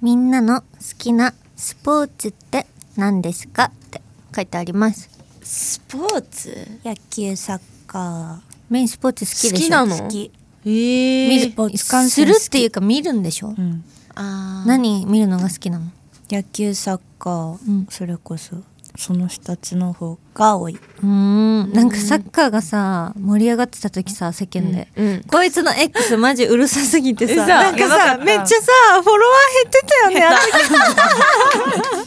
みんなの好きなスポーツって何ですか？って書いてあります。スポーツ？野球サッカー。メインスポーツ好きでしょ？好きなの？好き。え見るー、ポーツ観するっていうか見るんでしょ、うん、あー。何見るのが好きなの？野球サッカー、うん。それこそその2つの方が多い。うーん。なんかサッカーがさ盛り上がってた時さ世間で、うん。こいつの X マジうるさすぎてさ嘘。なんかさめっちゃさフォロワー減ってたよ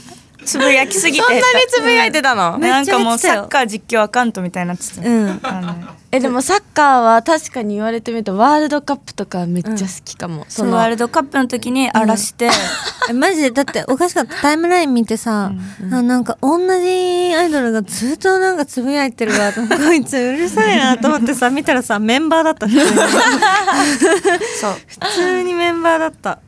ねつぶやきすぎて。そんなにつぶやいてたの？なんかもうサッカー実況アカウントみたいになってた、うん。えでもサッカーは確かに言われてみるとワールドカップとかめっちゃ好きかも、そのワールドカップの時に荒らして、えマジで？だっておかしかった。タイムライン見てさ、あなんか同じアイドルがずっとなんかつぶやいてるわと こいつうるさいなと思ってさ見たらさメンバーだった そう。普通にメンバーだった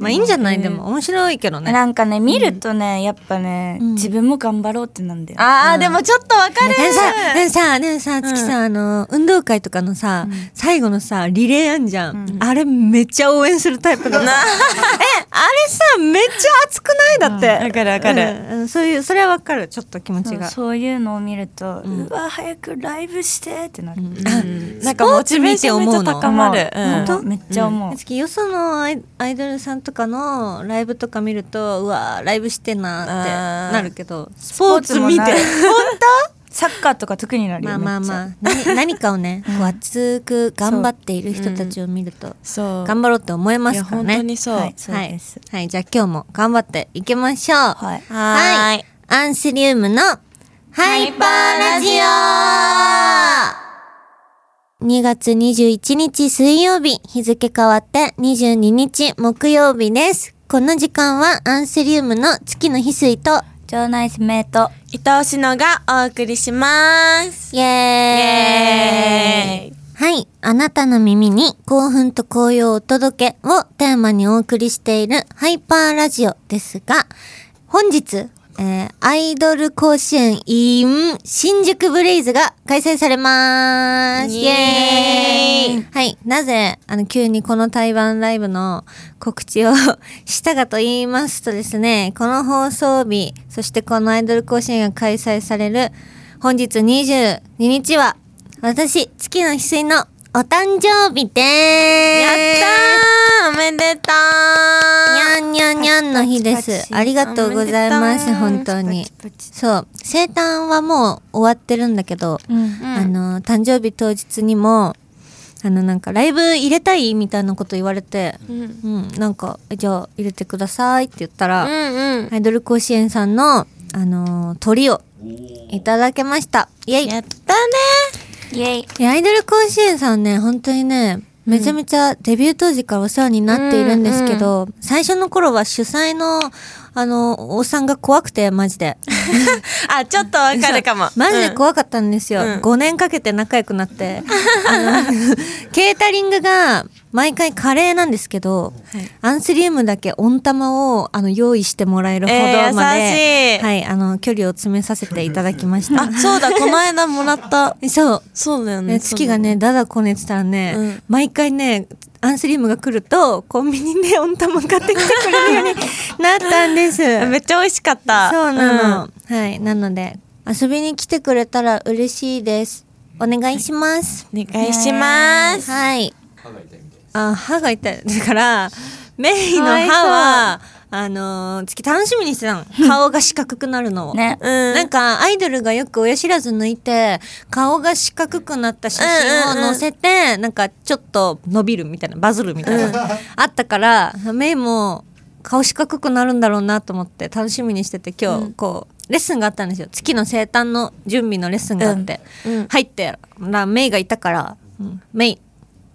まあいいんじゃない？でも面白いけどね。なんかね見るとねやっぱね、うん。自分も頑張ろうってなんだよ、あー、でもちょっとわかる。でもさ、でもさ、でもさ、月さ、あの、運動会とかのさ、最後のさ、リレーあんじゃん。あれめっちゃ応援するタイプだな。え、あれさ、めっちゃ熱くない？だって。わかるわかる。うん。うん。そういう、それはわかる、ちょっと気持ちが。そうそういうのを見ると、うわ早くライブしてってなる、なんかモチベーションめっちゃ高まる。めっちゃ思う、月よそのアイアイドルさんとかのライブとか見るとうわライブしてんなってなるけどスポーツ見て本当？サッカーとか特になるよまあまあまあ。何何かをねこう熱く頑張っている人たちを見るとそう。頑張ろうって思いますからね本当にそう、はい。そうはい、はい、じゃあ今日も頑張っていきましょう。はい。はーい。アンスリウムのハイパーラジオ2月21日水曜日、日付変わって22日木曜日です。この時間はアンスリウムの月の翡翠と、腸内スメート愛おしのがお送りしますイエーイイエーイはい。あなたの耳に興奮と紅葉をお届けをテーマにお送りしているハイパーラジオですが、本日、えーアイドル甲子園 in 新宿ブレイズが開催されます。イエーイはい。なぜ、あの、急にこの台湾ライブの告知をしたかと言いますとですね、この放送日、そしてこのアイドル甲子園が開催される本日22日は、私、月の翡翠のお誕生日でーす。やったー。おめでとう。にゃんにゃんにゃんの日です。パチパチ。ありがとうございます、おめでとう。本当に。パチパ。チそう。生誕はもう終わってるんだけど、うん。あの、誕生日当日にも、あの、なんか、ライブ入れたいみたいなこと言われて、うん。うん、なんか、えじゃあ入れてくださいって言ったら、うんうん。アイドル甲子園さんの、あのー鳥をいただけました。イェイ。やったねイエイいやアイドル甲子園さんね、本当にね、めちゃめちゃデビュー当時からお世話になっているんですけど、最初の頃は主催の、あの、おっさんが怖くて、マジで。あちょっとわかるかもマジで怖かったんですよ。うん5年かけて仲良くなって。あの、ケータリングが毎回カレーなんですけど、アンスリウムだけ温玉をあの用意してもらえるほどまで、えーはい、あの、距離を詰めさせていただきました。あそうだこの間もらった そう。そうだよねね、月がね、だだこねてたらね、うん毎回ね、アンスリウムが来ると、コンビニで温玉買ってきてくれるようになったんです。めっちゃ美味しかったそうなの、はい。なので、遊びに来てくれたら嬉しいです。お願いします。うんお願いしますはい。あ、歯が痛い。だから、メイの歯は、あのー月楽しみにしてたの。顔が四角くなるのを。ね。うん。なんかアイドルがよく親知らず抜いて顔が四角くなった写真を載せて、なんかちょっと伸びるみたいなバズるみたいな、あったからメイも顔四角くなるんだろうなと思って楽しみにしてて今日こうレッスンがあったんですよ。月の生誕の準備のレッスンがあって、うん。うん。入ってらメイがいたから「うんメイ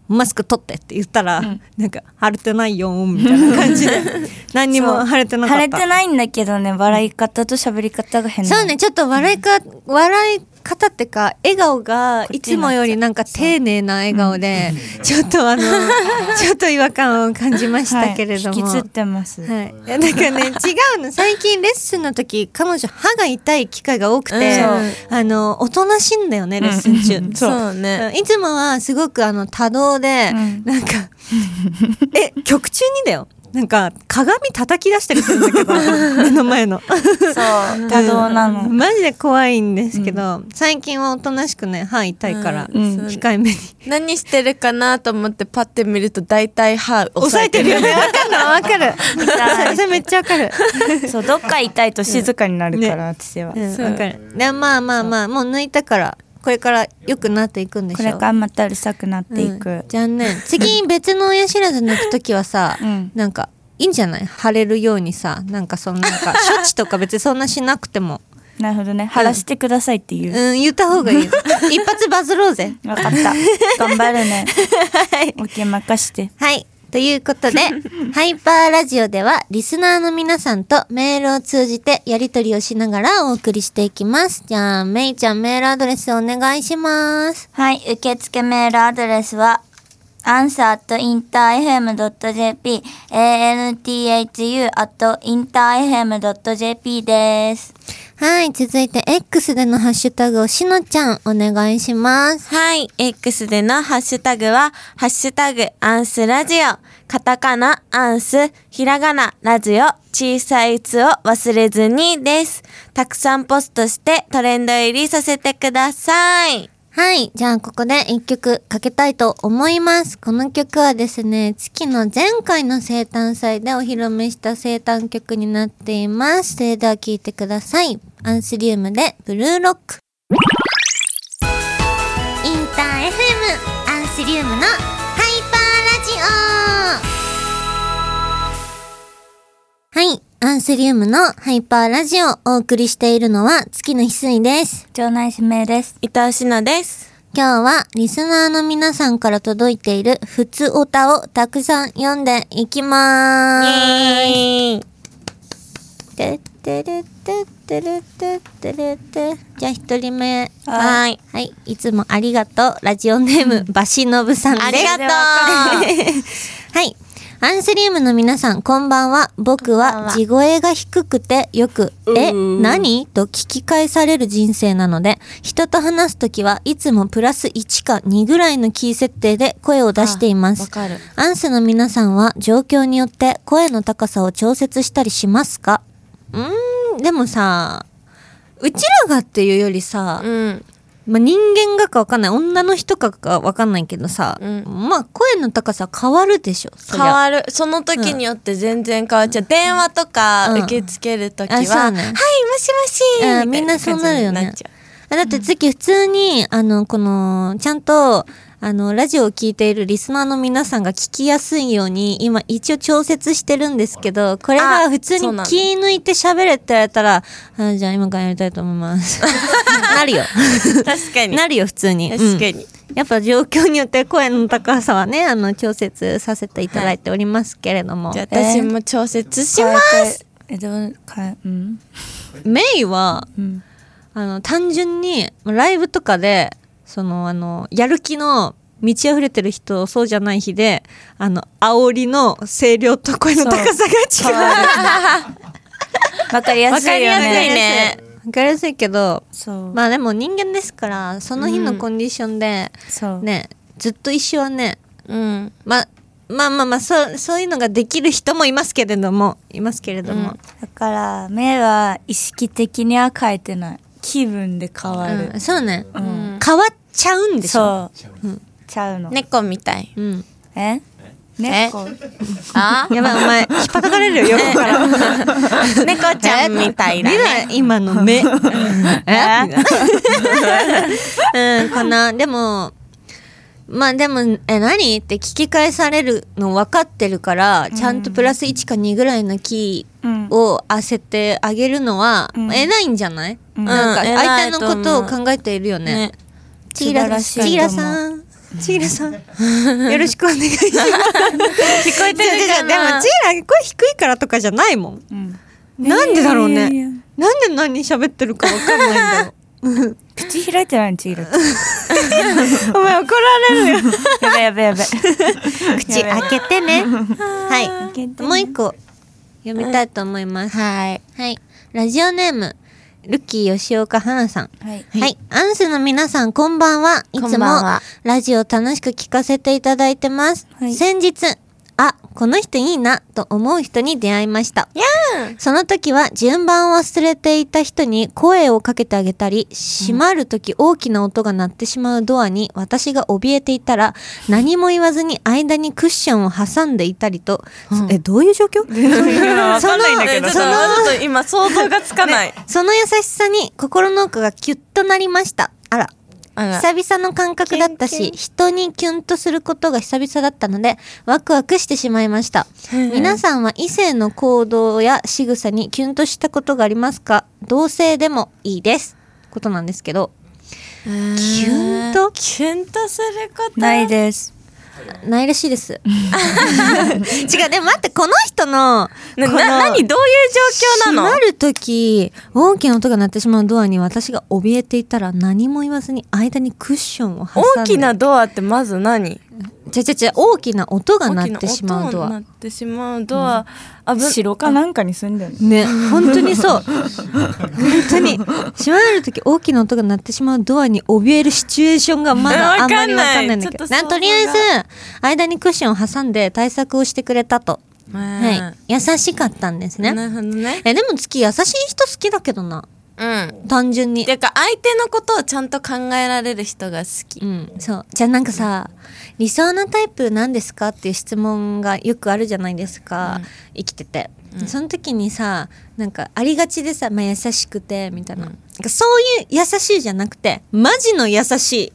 マスク取って」って言ったら、なんか「腫れてないよ」みたいな感じで。何にも腫れてなかった。腫れてないんだけどね笑い方と喋り方が変な。そうね、ちょっと笑いか、笑い方ってか、笑顔がいつもよりなんか丁寧な笑顔で、ちょっとあの、ちょっと違和感を感じましたけれども。はい、引きつってます、はい。いや、なんかね、違うの。最近レッスンの時、彼女歯が痛い機会が多くて、うんあの、おとなしいんだよね、レッスン中。うん。そう。ね。いつもはすごくあの多動で、うん。なんか え曲中にだよなんか鏡叩き出したりするんだけど 目の前の。そう多動なの、マジで怖いんですけど、最近はおとなしくね歯痛いから、うん 控えめに。何してるかなと思ってパッて見ると大体歯押さ抑ええてるよね。わかるの？わかる。それめっちゃわかる。そうどっか痛いと静かになるから、私は、うんわかる。でまあまあまあもう抜いたからこれから良くなっていくんでしょ？これからまたうるさくなっていく、うん。じゃあね次別の親知らず抜く時はさ、うん。なんかいいんじゃない？腫れるようにさなんかそのなんか処置とか別にそんなしなくても。なるほどね。晴らしてくださいっていう、うん。言った方がいいよ。一発バズろうぜ。分かった。頑張るね。オッケー任して。はい。ということで、ハイパーラジオではリスナーの皆さんとメールを通じてやり取りをしながらお送りしていきます。じゃあ、めいちゃんメールアドレスお願いします。はい受付メールアドレスは answer.interfm.jp anthu.interfm.jp ですはい。続いて、X でのハッシュタグをしのちゃんお願いします。はい。X でのハッシュタグは、ハッシュタグ、アンスラジオ。カタカナ、アンス、ひらがな、ラジオ、小さいつを忘れずにです。たくさんポストしてトレンド入りさせてください。はい。じゃあ、ここで一曲かけたいと思います。この曲はですね、月の前回の生誕祭でお披露目した生誕曲になっています。それでは聴いてください。アンスリウムでブルーロック。インター FM アンスリウムのハイパーラジオはい。アンスリウムのハイパーラジオをお送りしているのは月の翡翠です。場内指名です伊藤しのです。今日はリスナーの皆さんから届いているふつおたをたくさん読んでいきまーす。イエーイてってるってってるってってるってじゃあ一人目。はーい。はい。いつもありがとう。ラジオネーム、バシノブさんです。ありがとう はい。アンスリウムの皆さん、こんばんは。僕はは地声が低くてよく、え、うん何？と聞き返される人生なので、人と話すときはいつもプラス1か2ぐらいのキー設定で声を出しています。アンスの皆さんは状況によって声の高さを調節したりしますか？うーん、でもさ、うちらがっていうよりさ、うん。まあ、人間がかわかんない。女の人かかわかんないけどさ、うん。まあ声の高さ変わるでしょ。変わる。その時によって全然変わっちゃう。電話とかうん受け付ける時は、うね。はい、もしもしみみんなそうなるよね。だって次普通にあのこのちゃんとあのラジオを聞いているリスナーの皆さんが聞きやすいように今一応調節してるんですけどこれがあ普通に気抜いて喋れって言われたらあじゃあ今からやりたいと思います。なるよ。確かに。なるよ普通に。確かうん。に。やっぱ状況によって声の高さはねあの調節させていただいておりますけれども、じゃあ私も調節します。えどうかうん。メイはうん。あの単純にまあライブとかでそのあのやる気の満ち溢れてる人そうじゃない日であの煽りの声量と声の高さが違う。わかりやすいよね。わかりやすいね。わかりやすいけどまあでも人間ですからその日のコンディションでそう。ね、ずっと一緒はねうん。まあまあまあまあそうそういうのができる人もいますけれどもいますけれども、だから目は意識的には変えてない気分で変わる、うんそうね、ん。変わっちゃうんでしょ。そう、うん。ちゃうの、猫みたい。うんえ？猫。あやばいお前 引っ叩かれるよ。横から。猫ちゃんみたいだ見ね。ろ今の目。え？うんかな。でもまあでもえ何？って聞き返されるの分かってるから、ちゃんとプラス1か2ぐらいのキうん。ーを当ててあげるのは、うん。偉いんじゃない、うん。なんかう。ん相手のことを考えているよね。ね。ちぎらさん。ちぎらさん。よろしくお願いします。聞こえてるかな？でもちぎら声低いからとかじゃないもん。うん。なんでだろうね、いやいやなんで何喋ってるかわかんないんだろう 口開いてないのちぎらお前怒られるよ。やべやべやべ。口開けてね。はい。もう一個読みたいと思います、はい。はい。ラジオネームルッキー吉岡花さん。はい。はい、アンスの皆さんこんばんは。いこつもラジオ楽しく聞かせていただいてます、はい。先日あこの人いいなと思う人に出会いました。その時は順番を忘れていた人に声をかけてあげたり閉まる時大きな音が鳴ってしまうドアに私が怯えていたら何も言わずに間にクッションを挟んでいたりと、えどういう状況？わかんないんだけどちょっとちょっと今想像がつかない、その優しさに心の奥がキュッとなりました。あら久々の感覚だったし人にキュンとすることが久々だったのでワクワクしてしまいました。皆さんは異性の行動や仕草にキュンとしたことがありますか？同性でもいいです。ことなんですけど。キュキュンと？キュンとすること？ないですないらしいです。違うでも待ってこの人のな何どういう状況なの？閉まる時大きな音が鳴ってしまうドアに私が怯えていたら何も言わずに間にクッションを挟んで。大きなドアってまず何？ちゃちゃちゃ大きな音が鳴ってしまうドア。大きな音が鳴ってしまうドア、あぶ城か。なんかに住んでるのね本当にそう。本当に。閉まる時大きな音が鳴ってしまうドアに怯えるシチュエーションがまだあんまりわかんないんだけど。ないちょっと想像がな。とりあえず間にクッションを挟んで対策をしてくれたと、はい。優しかったんですね。なるほどね。えでも月優しい人好きだけどなうん。単純に。てか相手のことをちゃんと考えられる人が好き。うん、そう。じゃあなんかさ理想のタイプなんですかっていう質問がよくあるじゃないですか、生きてて、その時にさなんかありがちでさ、まあ、優しくてみたいな,、なんかそういう優しいじゃなくてマジの優しい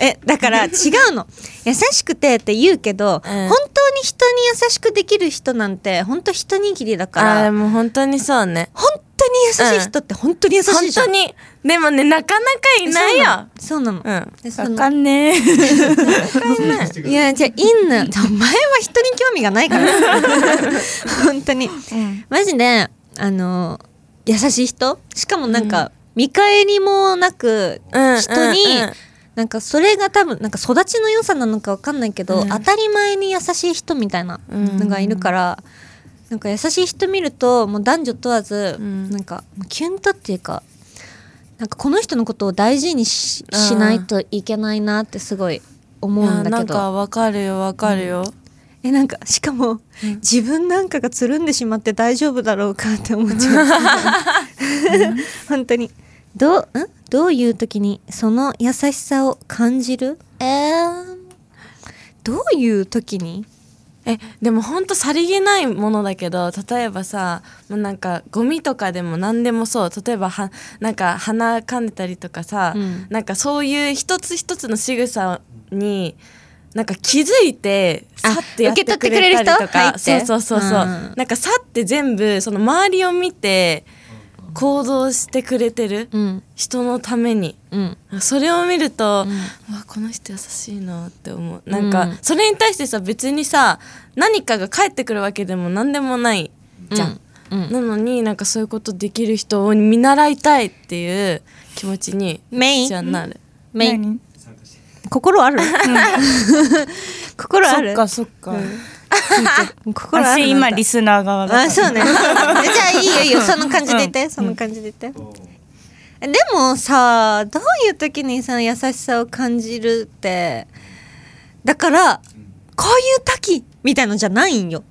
えだから違うの。優しくてって言うけど、本当に人に優しくできる人なんて本当一握りだかあーでらも本当にそうね。本当に優しい人って本当に優し本いじゃん、当に。でもねなかなかいないよ。そうなの。そうなの、うん。でそのわかんねえ。い。やじゃあいいんだよお前は人に興味がないから。本当に、マジであの優しい人？しかもなんか、見返りもなくうん人に、うんうんなんかそれが多分なんか育ちの良さなのかわかんないけど、うん。当たり前に優しい人みたいなのがいるから、なんか優しい人見るともう男女問わず、ん。なんかキュンとっていうかなんかこの人のことを大事にしないといけないなってすごい思うんだけど。なんかわかるよわかるよ、えなんかしかも、自分なんかがつるんでしまって大丈夫だろうかって思っちゃう。本当に。どう？ん？どういう時にその優しさを感じる？えー、どういう時に？えでもほんとさりげないものだけど例えばさもうなんかゴミとかでも何でもそう例えばはなんか鼻かんでたりとかさ、うん。なんかそういう一つ一つの仕草になんか気づいてあさってやってく受け取ってくれる人？れたりとかそうそうそう。そう、うんなんかさって全部その周りを見て行動してくれてるうん。人のために。うん。それを見ると、うん。うわこの人優しいなって思う。なんか、うん。それに対してさ別にさ何かが返ってくるわけでも何でもないじゃん、うん。なのになんかそういうことできる人を見習いたいっていう気持ちにメイン？じゃなる。メイ心ある？心ある？そっかそっか、心ある私今リスナー側だから。あそうね。じゃあいいよいいよ。その感じで言って、その感じで言って、でもさどういう時にさ優しさを感じるって。だからこういう時みたいのじゃないんよ、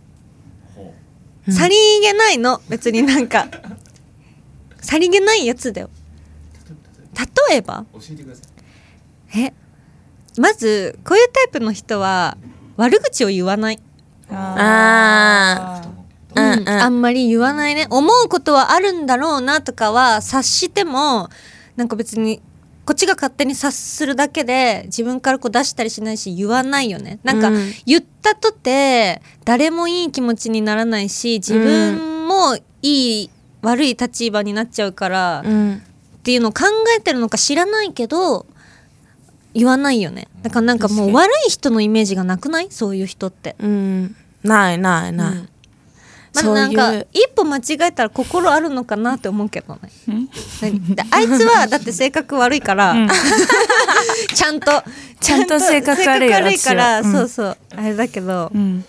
さりげないの。別になんか。さりげないやつだよ。例えば。教えてください。えまずこういうタイプの人は悪口を言わないあー。うんうん。あんまり言わないね。思うことはあるんだろうなとかは察してもなんか別にこっちが勝手に察するだけで自分からこう出したりしないし言わないよね。なんかうん。言ったとて誰もいい気持ちにならないし自分もいい悪い立場になっちゃうからうん。っていうのを考えてるのか知らないけど言わないよね。だからなんかもう悪い人のイメージがなくない？そういう人って。うんないないない、うん。まそういう。だなんか一歩間違えたら心あるのかなって思うけどね。あいつはだって性格悪いから、うん。ちゃんとちゃんと性格悪いから、うん。そうそうあれだけど。う、ん。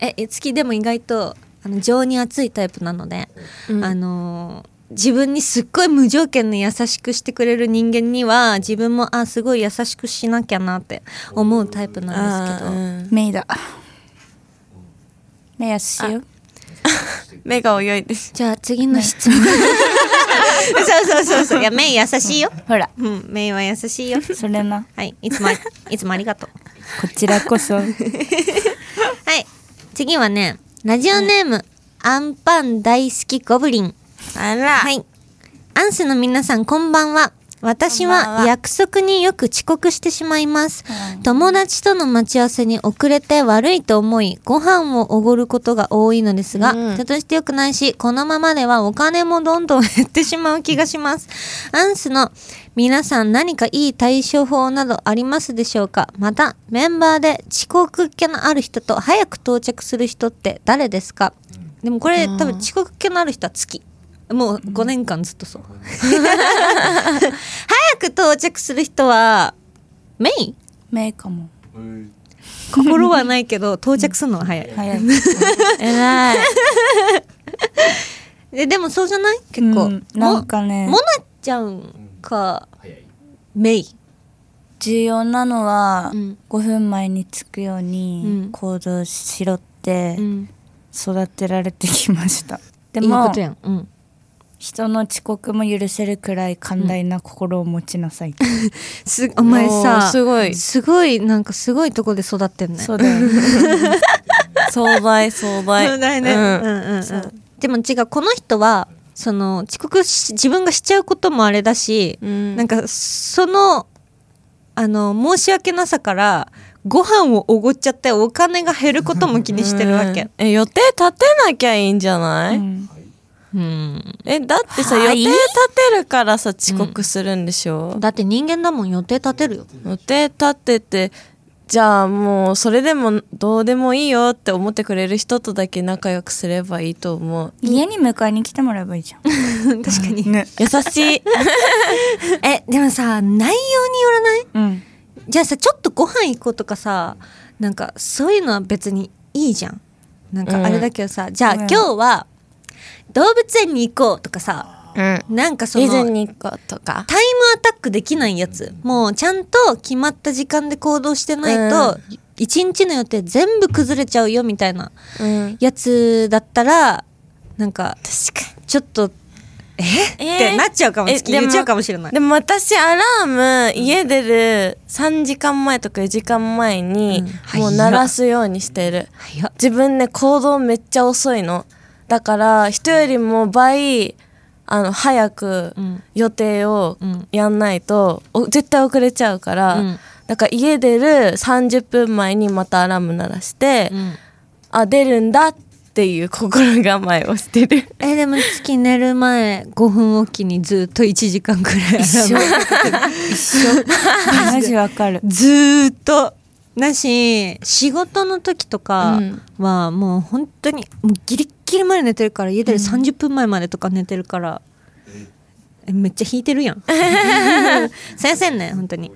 ええ月でも意外とあの情に熱いタイプなので、うん。あのー自分にすっごい無条件に優しくしてくれる人間には自分もあすごい優しくしなきゃなって思うタイプなんですけど、メイだ目安しよ目が泳いでじゃあ次の質問。そうそうそうそう。いやメイ優しいよ。ほら。うん。メイは優しいよ。それな。はい。いつもいつもありがとう。こちらこそ。はい。次はねラジオネーム、アンパン大好きゴブリン。あら、はい。アンスの皆さん、こんばんは。私はは。約束によく遅刻してしまいます。うん。友達との待ち合わせに遅れて悪いと思い、ご飯をおごることが多いのですが、うとして良くないし、このままではお金もどんどん減ってしまう気がします。アンスの皆さん何かいい対処法などありますでしょうか？また、メンバーで遅刻気のある人と早く到着する人って誰ですか？でもこれ多分遅刻気のある人は月。もう5年間ずっとそう。早く到着する人は、メイン？目かも心はないけど到着するのは早い。早い えらいででもそうじゃない？結構。うんなんかねももなちゃんかメイ。重要なのはうん5分前に着くよううんに行動しろってうん。育てられてきましたでいいこもとやん。うん。人の遅刻も許せるくらい寛大な心を持ちなさい、すお前おさーすごい。すごいなんかすごいとこで育ってんね。そうだよ。壮大壮大そうだよね。ううんんうん。う。ん。でも違うこの人はその遅刻し自分がしちゃうこともあれだし、うん。なんかそのあの申し訳なさからご飯をおごっちゃってお金が減ることも気にしてるわけ。うん。え予定立てなきゃいいんじゃない、うんうん。えだってさ、はい予定立てるからさ遅刻するんでしょ、だって人間だもん予定立てるよ。予定立ててじゃあもうそれでもどうでもいいよって思ってくれる人とだけ仲良くすればいいと思う。家に迎えに来てもらえばいいじゃん。確かに。ね優しい。えでもさ内容によらない？うん。じゃあさちょっとご飯行こうとかさなんかそういうのは別にいいじゃん。なんかあれだけどさ、じゃあ、うん。今日は動物園に行こうとかさうん。なんかそディズのニー行こうとか。タイムアタックできないやつ。もうちゃんと決まった時間で行動してないと、一日の予定全部崩れちゃうよみたいなうん。やつだったらなんか確かちょっとえ？え？ってなっちゃうかもえ言っちゃうかもしれない。でも私アラーム家出る3時間前とか4時間前にうん。もう鳴らすようにしてる、自分ね行動めっちゃ遅いのだから人よりも倍あの早くうん。予定をうん。やんないと、お絶対遅れちゃうから、うん。だから家出る30分前にまたアラーム鳴らして、うん。あ出るんだっていう心構えをしてる。えでも月寝る前5分おきにずっと1時間くらい一緒。一緒。マジわかる。ずーっと。だし仕事の時とかうん。はもう本当にもうギリッギリまで寝てるから家出る30分前までとか寝てるから、え。めっちゃ引いてるやん。先生ね本当に。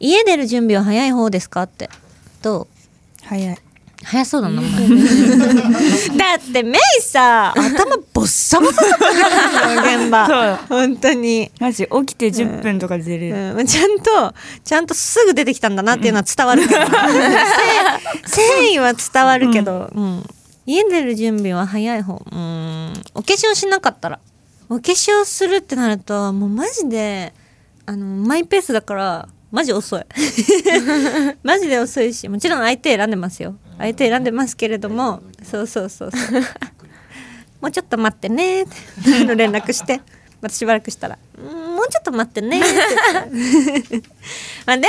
家出る準備は早い方ですかって。どう？早い。早そうだな、お前。だってメイさ頭ボッサボサだった現場。本当に、マジ起きて10分とかで出れる、うん、ちゃんとちゃんとすぐ出てきたんだなっていうのは伝わるけど。せ誠意は伝わるけど、うん家出る準備は早い方。うん。お化粧しなかったら。お化粧するってなるともうマジであのマイペースだからマジ遅い。マジで遅いしもちろん相手選んでますよ。相手選んでますけれどもそうそうそうそう。もうちょっと待ってね。って連絡して。またしばらくしたら「うんもうちょっと待ってね」っ てまあで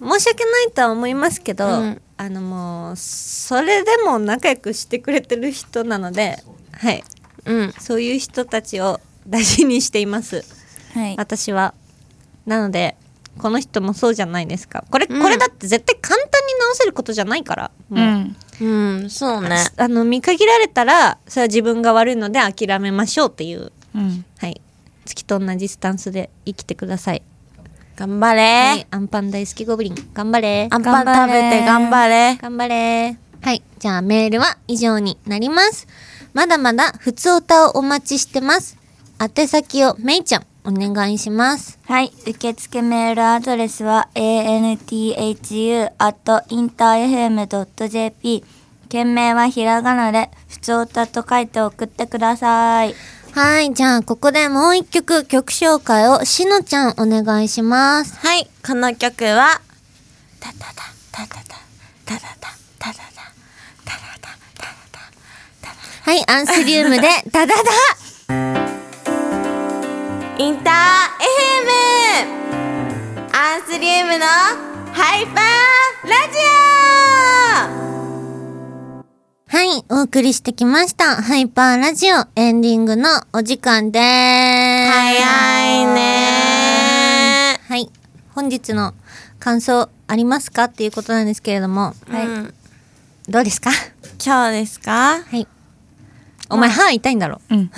も申し訳ないとは思いますけど、うんあのもうそれでも仲良くしてくれてる人なのではい。うん。そういう人たちを大事にしています。はい。私は。なのでこの人もそうじゃないですか。これ、うん。これだって絶対簡単に直せることじゃないから。う。もう、ん。うんそうね。あの見限られたらそれは自分が悪いので諦めましょうっていう。うん。はい。月と同じスタンスで生きてください、頑張れ、はい、アンパン大好きゴブリン。頑張れ。アンパン食べて頑張れ。頑張れ。はいじゃあメールは以上になります。まだまだ普通歌をお待ちしてます。宛先をめいちゃんお願いします。はい受付メールアドレスは anthu.interfm.jp 件名はひらがなで普通歌と書いて送ってくださいはい、じゃあここでもう一曲曲紹介をしのちゃんお願いします。はい、この曲は、タタタ、タタタ、タタタ、タタタ、タタタ、タタタ、はい、アンスリウムでダダダインター FM! アンスリウムのハイパーラジはい、お送りしてきました。ハイパーラジオエンディングのお時間でオーす。早いね。はい、本日の感想ありますかっていうことなんですけれども、ー、うん。どうですか？今日ですか？はい。お前歯痛いんだろ？うん。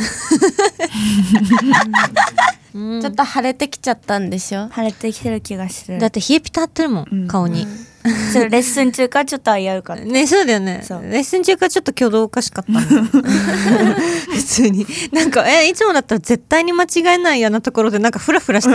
うん。ちょっと腫れてきちゃったんでしょ？晴れてきてる気がする。だって冷えピタってるもん、うん。顔に。それレッスン中からちょっと危うかった。ねそうだよね。レッスン中からちょっと挙動おかしかった 普通に。なんかえいつもだったら絶対に間違えないようなところでなんかフラフラして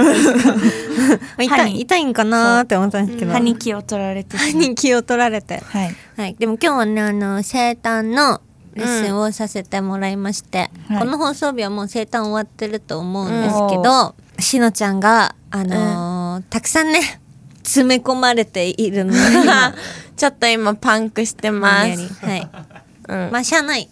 た 痛い痛いんかなーって思ったんですけど。歯に気を取られて歯に気を取られて。はい。はい。でも今日はねあの生誕のレッスンをさせてもらいまして、はい。この放送日はもう生誕終わってると思うんですけど、しのちゃんがあのーたくさんね詰め込まれているので今 ちょっと今パンクしてます。はい。うん。まあしゃあない。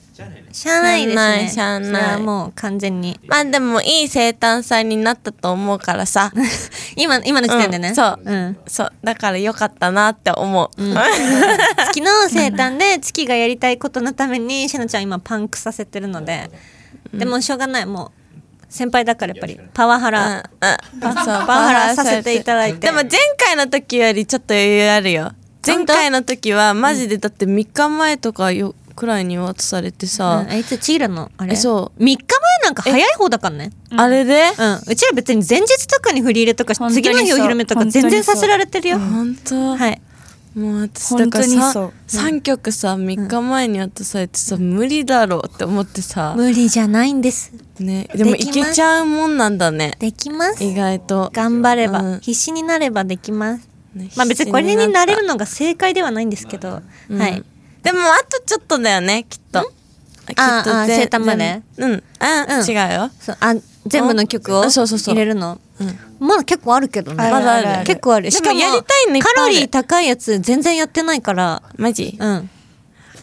しゃあないですね。しゃあないもう完全に。まあでもいい生誕祭になったと思うからさ。今今の時点でね、うんそう。うん、そう。だから良かったなって思う、月の生誕で月がやりたいことのためにしのちゃん今パンクさせてるので、でもしょうがない。もう先輩だからやっぱり。パワハラ、うんうん。そう。パワハラさせて。いただいて。でも前回の時よりちょっと余裕あるよ。前回の時はマジでだって3日前とかよくらいに渡されてさ。うん、あいつチーラのあれ？えそう。3日前なんか早い方だからね。あれで？うん、うちら別に前日とかに振り入れとか次の日お披露目とか全然させられてるよ、本当。はいもう私だからさにそう。3曲さ3日前に渡されてさ無理だろうって思ってさ。無理じゃないんです。ねでもいけちゃうもんなんだね。できます。意外と。頑張れば、うん。必死になればできます。ねまあ別にこれになれるののが正解ではないんですけど、はい。でもあとちょっとだよねきっと。きっああ全生誕まで？全うん。あ、うん違うよ。そうあ全部の曲をあそうそうそう。入れるの？うん。まだ結構あるけどね。まだある結構ある。しかもでもやりたいのいっぱいあるカロリー高いやつ全然やってないから。マジ？うん。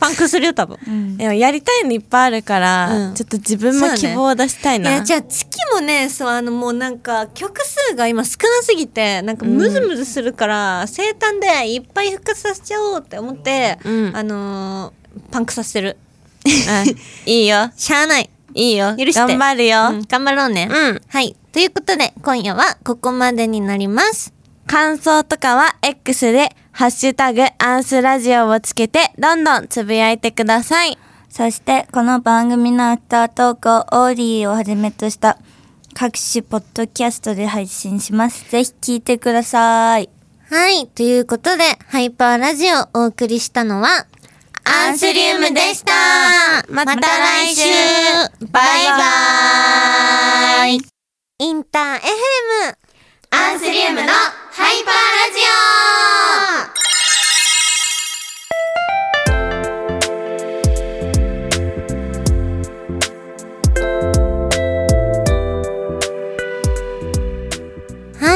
パンクするよ多分。うん。でもやりたいのいっぱいあるから、うん。ちょっと自分も希望を出したいな、いやじゃあ月もねそうあのもうなんか曲数が今少なすぎてなんかムズムズするから、生誕でいっぱい復活させちゃおうって思って、うん。あのーパンクさせてる。うん。いいよ。しゃあないいいよ。許して。頑張るよ、うん。頑張ろうね、うん。はい。ということで今夜はここまでになります。感想とかは X で「ハッシュタグアンスラジオ」をつけてどんどんつぶやいてください。そしてこの番組のアフタートークをオーディーをはじめとした各種ポッドキャストで配信します。ぜひ聞いてください。はい。ということで、ハイパーラジオをお送りしたのは、アンスリウムでした。また来週。バイバイ。インター FM アンスリウムのハイパーラジオ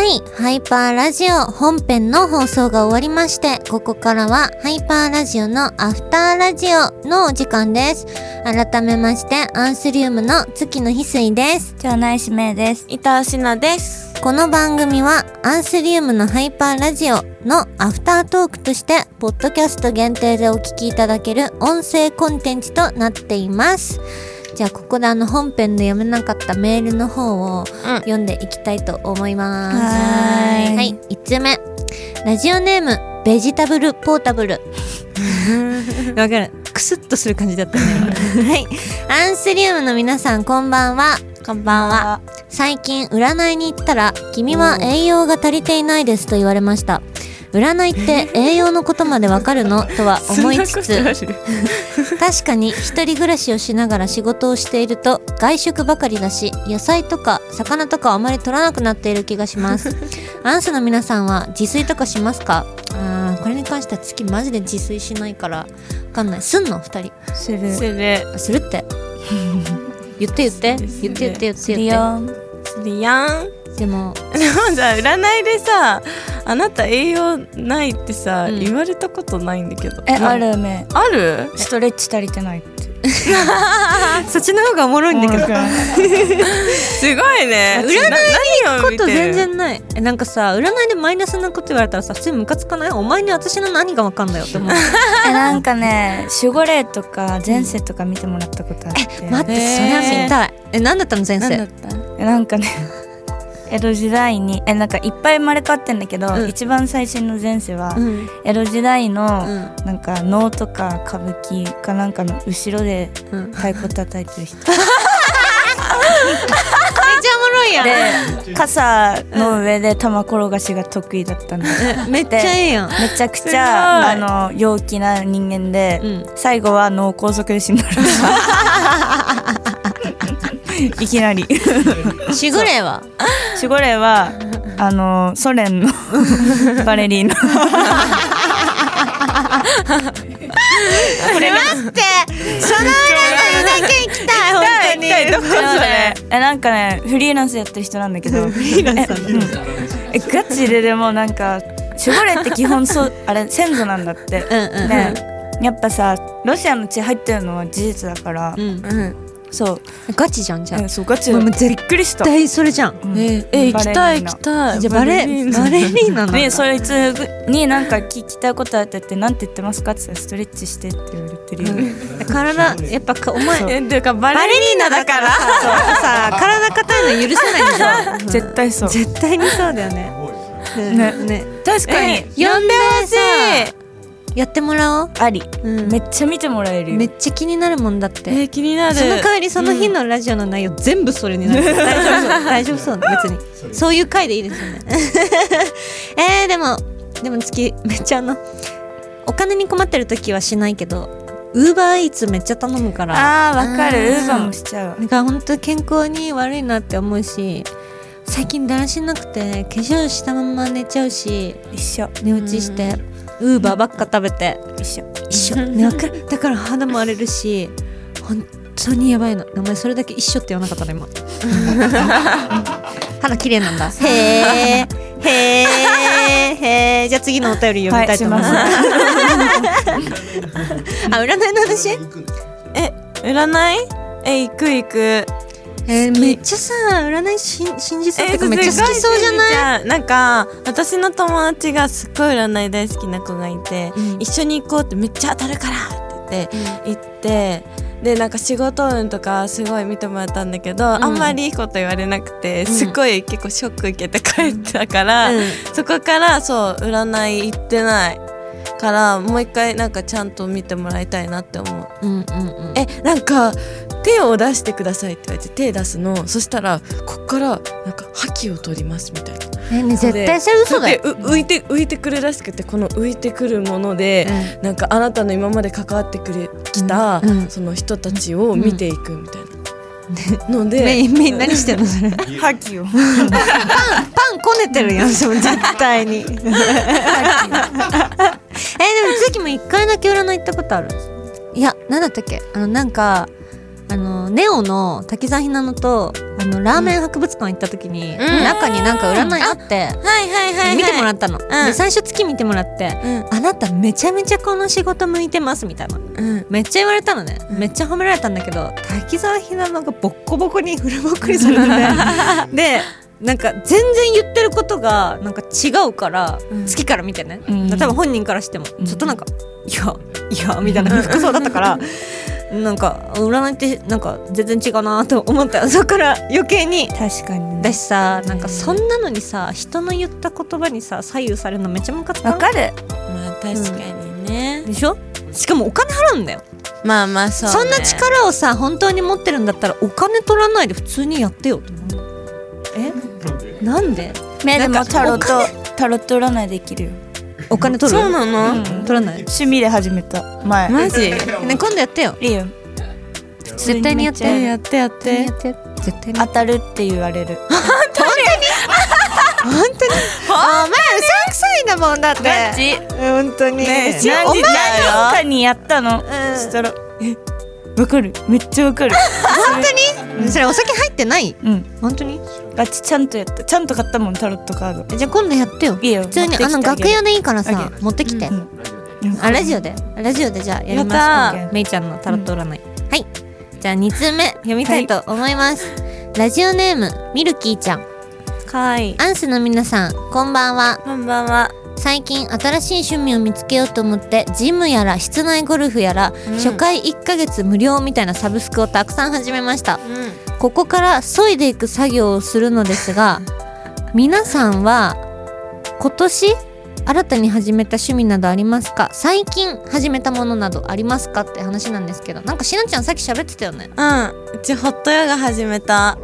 い。ハイパーラジオ本編の放送が終わりまして、ここからはハイパーラジオのアフターラジオのお時間です。改めまして、アンスリウムの月の翡翠です。町内指名です。伊藤しのですこの番組はアンスリウムのハイパーラジオのアフタートークとしてポッドキャスト限定でお聞きいただける音声コンテンツとなっていますじゃあここであの本編で読めなかったメールの方を読んでいきたいと思います、はーい。はい。1つ目。ラジオネームベジタブルポータブル。わかる。クスッとする感じだったね。はい。アンスリウムの皆さんこんばんは。こんばんは。最近占いに行ったら「君は栄養が足りていないです」と言われました占いって栄養のことまでわかるの？とは思いつつ確かに一人暮らしをしながら仕事をしていると外食ばかりだし野菜とか魚とかをあまり取らなくなっている気がします。アンスの皆さんは自炊とかしますか？あーこれに関して人は月マジで自炊しないからわかんない。すんの？二人。する。する。あするって。言って言って。言って言って言ってリ言っオンするやん。てでもでもさ占いでさあなた栄養ないってさ、うん。言われたことないんだけど。えあるめ。ある？ストレッチ足りてないって。そっちの方がおもろいんだけど。すごいね。占いにな何をこと見て？る全然ない。えなんかさ占いでマイナスなこと言われたらさ普通にムカつかない？お前に私の何がわかんだよって思う。えなんかね守護霊とか前世とか見てもらったことあって。待ってそれは見たい。え何だったの前世？何だった？えなんかね江戸時代にえなんかいっぱい生まれ変わってんだけど、うん。一番最新の前世は、うん。江戸時代の、うん。なんか能とか歌舞伎かなんかの後ろでうん。太鼓叩いてる人。めっちゃおもろいやん。で傘の上で玉転がしが得意だったんだ。えめっちゃいいやん。めちゃくちゃあの陽気な人間で、うん。最後は脳梗塞で死んだら いきなり。守護霊は？守護霊はあのソ連の バレリーナこれ待って。その占いだけ行きたい。本当に。行きたいどこそれえなんかねフリーランスやってる人なんだけど。フリーランスえガチででもなんか守護霊って基本そうあれ先祖なんだって。うんうんうん。ね。やっぱさロシアの血入ってるのは事実だから、うんうんそう。ガチじゃんじゃあ。えそうガチだもう絶びっくりした対それじゃん。うん。ええ行きたい行きたい。じゃあバレバレリーナなでそいつになんか聞きたいことあってってなんて言ってますかって言ったらストレッチしてって言われてるよ、体やっぱかお前えっていうかバレリーナだから。さ体硬いの許せないんだよ。絶対そう。絶対にそうだよね。ね。ね。確かに。え呼んでほしいやってもらおう。あり。うん。めっちゃ見てもらえるよ。めっちゃ気になるもんだって。えー気になる。その代わりその日のラジオの内容全部それになる、大丈夫そう。大丈夫そう。別に。そういう回でいいですよね。えー、でもでも月めっちゃあのお金に困ってる時はしないけどウーバーイーツめっちゃ頼むから。あーわかる。ウあーーバーもしちゃう。わだから本当健康に悪いなって思うし最近だらしなくて化粧したまま寝ちゃうし一緒。寝落ちしてウーバーばっか食べて。一緒。一緒。ねわかるだから肌も荒れるし本当にやばいの。お前それだけ一緒って言わなかったの今。肌綺麗なんだ。へえへえへえじゃあ次のお便り読みたいと思います、あ占いの話？え占い？え行く行くえーめっちゃさ占いし信じそうってかめっちゃ好きそうじゃない？いなんか私の友達がすっごい占い大好きな子がいて、うん。一緒に行こうってめっちゃ当たるからって言って、行ってでなんか仕事運とかすごい見てもらったんだけど、あんまりいいこと言われなくてすっごい結構ショック受けて帰ったから、うん。そこからそう占い行ってないからもう一回なんかちゃんと見てもらいたいなって思う。うんうんうん。えなんか手を出してくださいって言われて手出すの。そしたらこっからなんか覇気を取りますみたいな。えね絶対それ嘘だよ。浮いて浮いてくるらしくてこの浮いてくるもので、なんかあなたの今まで関わってくれきた、うんうん。その人たちを見ていくみたいな、のでメインメイン何してんのそれ？覇気を。パンこねてるやんでも絶対に。えでも月も一回だけ占い行ったことある。いや何だったっけ？あのなんかあのネオの滝沢ひなのとあのラーメン博物館行った時に、ん。中になんか占いあって、はいはいはい、はい、見てもらったの、ん。で最初月見てもらって、うん。あなためちゃめちゃこの仕事向いてますみたいな。うん。めっちゃ言われたのね、めっちゃ褒められたんだけど滝沢ひなのがボッコボコにフルボッコにされててでなんか全然言ってることがなんか違うから、うん。月から見てね、うん。多分本人からしても、うん。ちょっとなんか「いやいや」みたいな服装だったからなんか占いってなんか全然違うなと思ったそこから余計に。確かにだしさなんかそんなのにさ人の言った言葉にさ左右されるのめっちゃムカつかん？わかる。まあ確かにね、でしょ？しかもお金払うんだよ。まあまあそう、ね、そんな力をさ本当に持ってるんだったらお金取らないで普通にやってよと思う。え？なんで？なんかもタロットタロット占いできるよお金取る？そうなの、うん。取らない？趣味で始めた。前。マジ？ね今度やってよ。いいよ。絶対にやって。やってやって。絶対に当たるって言われる。本当に？お前うさんくさいんだもんだって。本当に。何お前何かにやったの、そしたらえ？わかる。めっちゃわかる。本当に？それお酒入ってない？うん。本当に？ガチちゃんとやった。ちゃんと買ったもんタロットカード。じゃあ今度やってよ。いいよ。普通にあの楽屋でいいからさ持ってきて。うんあラジオで？ラジオで？じゃあやります。めいちゃんのタロット占い。はい。じゃあ2通目。読みたい。と思います。ラジオネームミルキーちゃん。かわいい。アンスの皆さんこんばんは。こんばんは最近新しい趣味を見つけようと思ってジムやら室内ゴルフやら、初回1ヶ月無料みたいなサブスクをたくさん始めました。うん。ここから削いでいく作業をするのですが 皆さんは今年新たに始めた趣味などありますか？最近始めたものなどありますか？って話なんですけどなんかしなちゃんさっき喋ってたよね。うん。うちホットヨガ始めた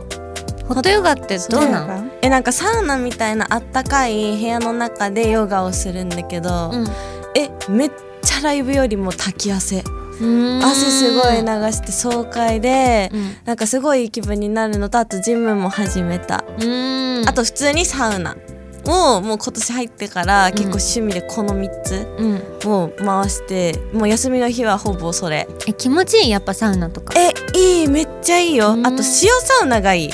ホットヨガってどうなの？えなんかサウナみたいなあったかい部屋の中でヨガをするんだけど、うん。えめっちゃライブよりも滝汗。汗すごい流して爽快で、うん。なんかすごいいい気分になるのとあとジムも始めた、あと普通にサウナをもう今年入ってから結構趣味でこの3つうん。を回して、もう休みの日はほぼそれ。え気持ちいい？やっぱサウナとか。えいい。めっちゃいいよ。うん。あと塩サウナがいい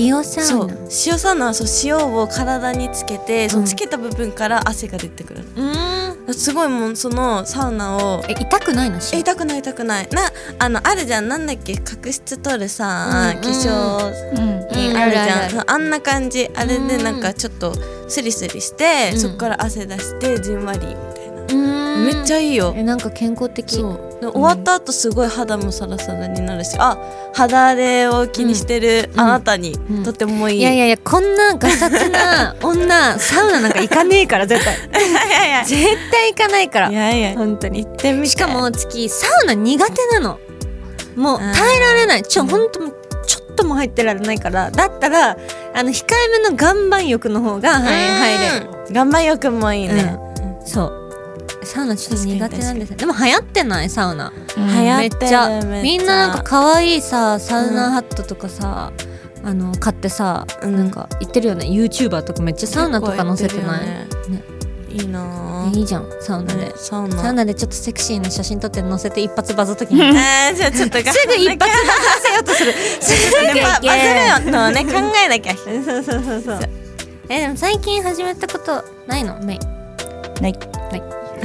塩サウナ。塩サウナはそう塩を体につけて、そうん。のつけた部分から汗が出てくるうーん。のすごいもうそのサウナをえ痛くないのえ塩痛くない痛くない。なあのあるじゃん。なんだっけ？角質取るさ、うん化粧うんうん。品あるじゃん、あんな感じ。あれでなんかちょっとスリスリして、うん。そこから汗出してじんわり。みたいな、めっちゃいいよ。えなんか健康的。そう。で終わった後すごい肌もサラサラになるしあ肌荒れを気にしてるうん。あなたにうん。とてもいい、いやいやいやこんなガサツな 女サウナなんか行かねえから絶対。いやいや絶対行かないから。いやいや。本当に。行ってみて。しかも月サウナ苦手なの。もううん耐えられない。ちょ本当ちょっとも入ってられないから。だったらあの控えめの岩盤浴の方が、はい、入れる。うん岩盤浴もいいね、そうサウナちょっと苦手なんですねでも流行ってないサウナ。流行めっちゃ。めっちゃみんななんか可愛いさサウナハットとかさ、あの買ってさ、うん。なんか言ってるよね。YouTuber とかめっちゃサウナとか載せてない、結構行ってるよね。いいな。いいじゃんサウナで、ねサウナ。でちょっとセクシーな写真撮って載せて一発バズった時に。えー、じゃあちょっとすぐ一発バズさせようとする。すぐねババズるのをね考えなきゃ。そうそうそうそうえでも最近始めたことないの？メイない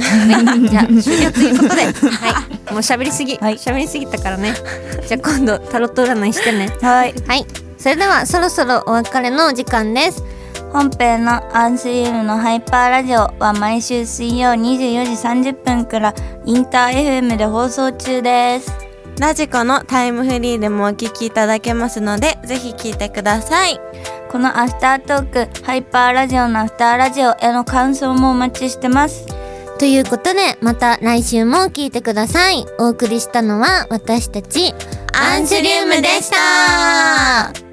はい、はい、じゃあ終了ということで。はい。もう喋りすぎ。はい。喋、りすぎたからね。じゃあ今度タロット占いしてね。はい。はい。それではそろそろお別れのお時間です。本編のアンスリウムのハイパーラジオは毎週水曜24時30分からインター FM で放送中です。ラジコのタイムフリーでもお聞きいただけますのでぜひ聞いてください。このアフタートークハイパーラジオのアフターラジオへの感想もお待ちしてますということでまた来週も聞いてください。お送りしたのは私たちアンジュリウムでした。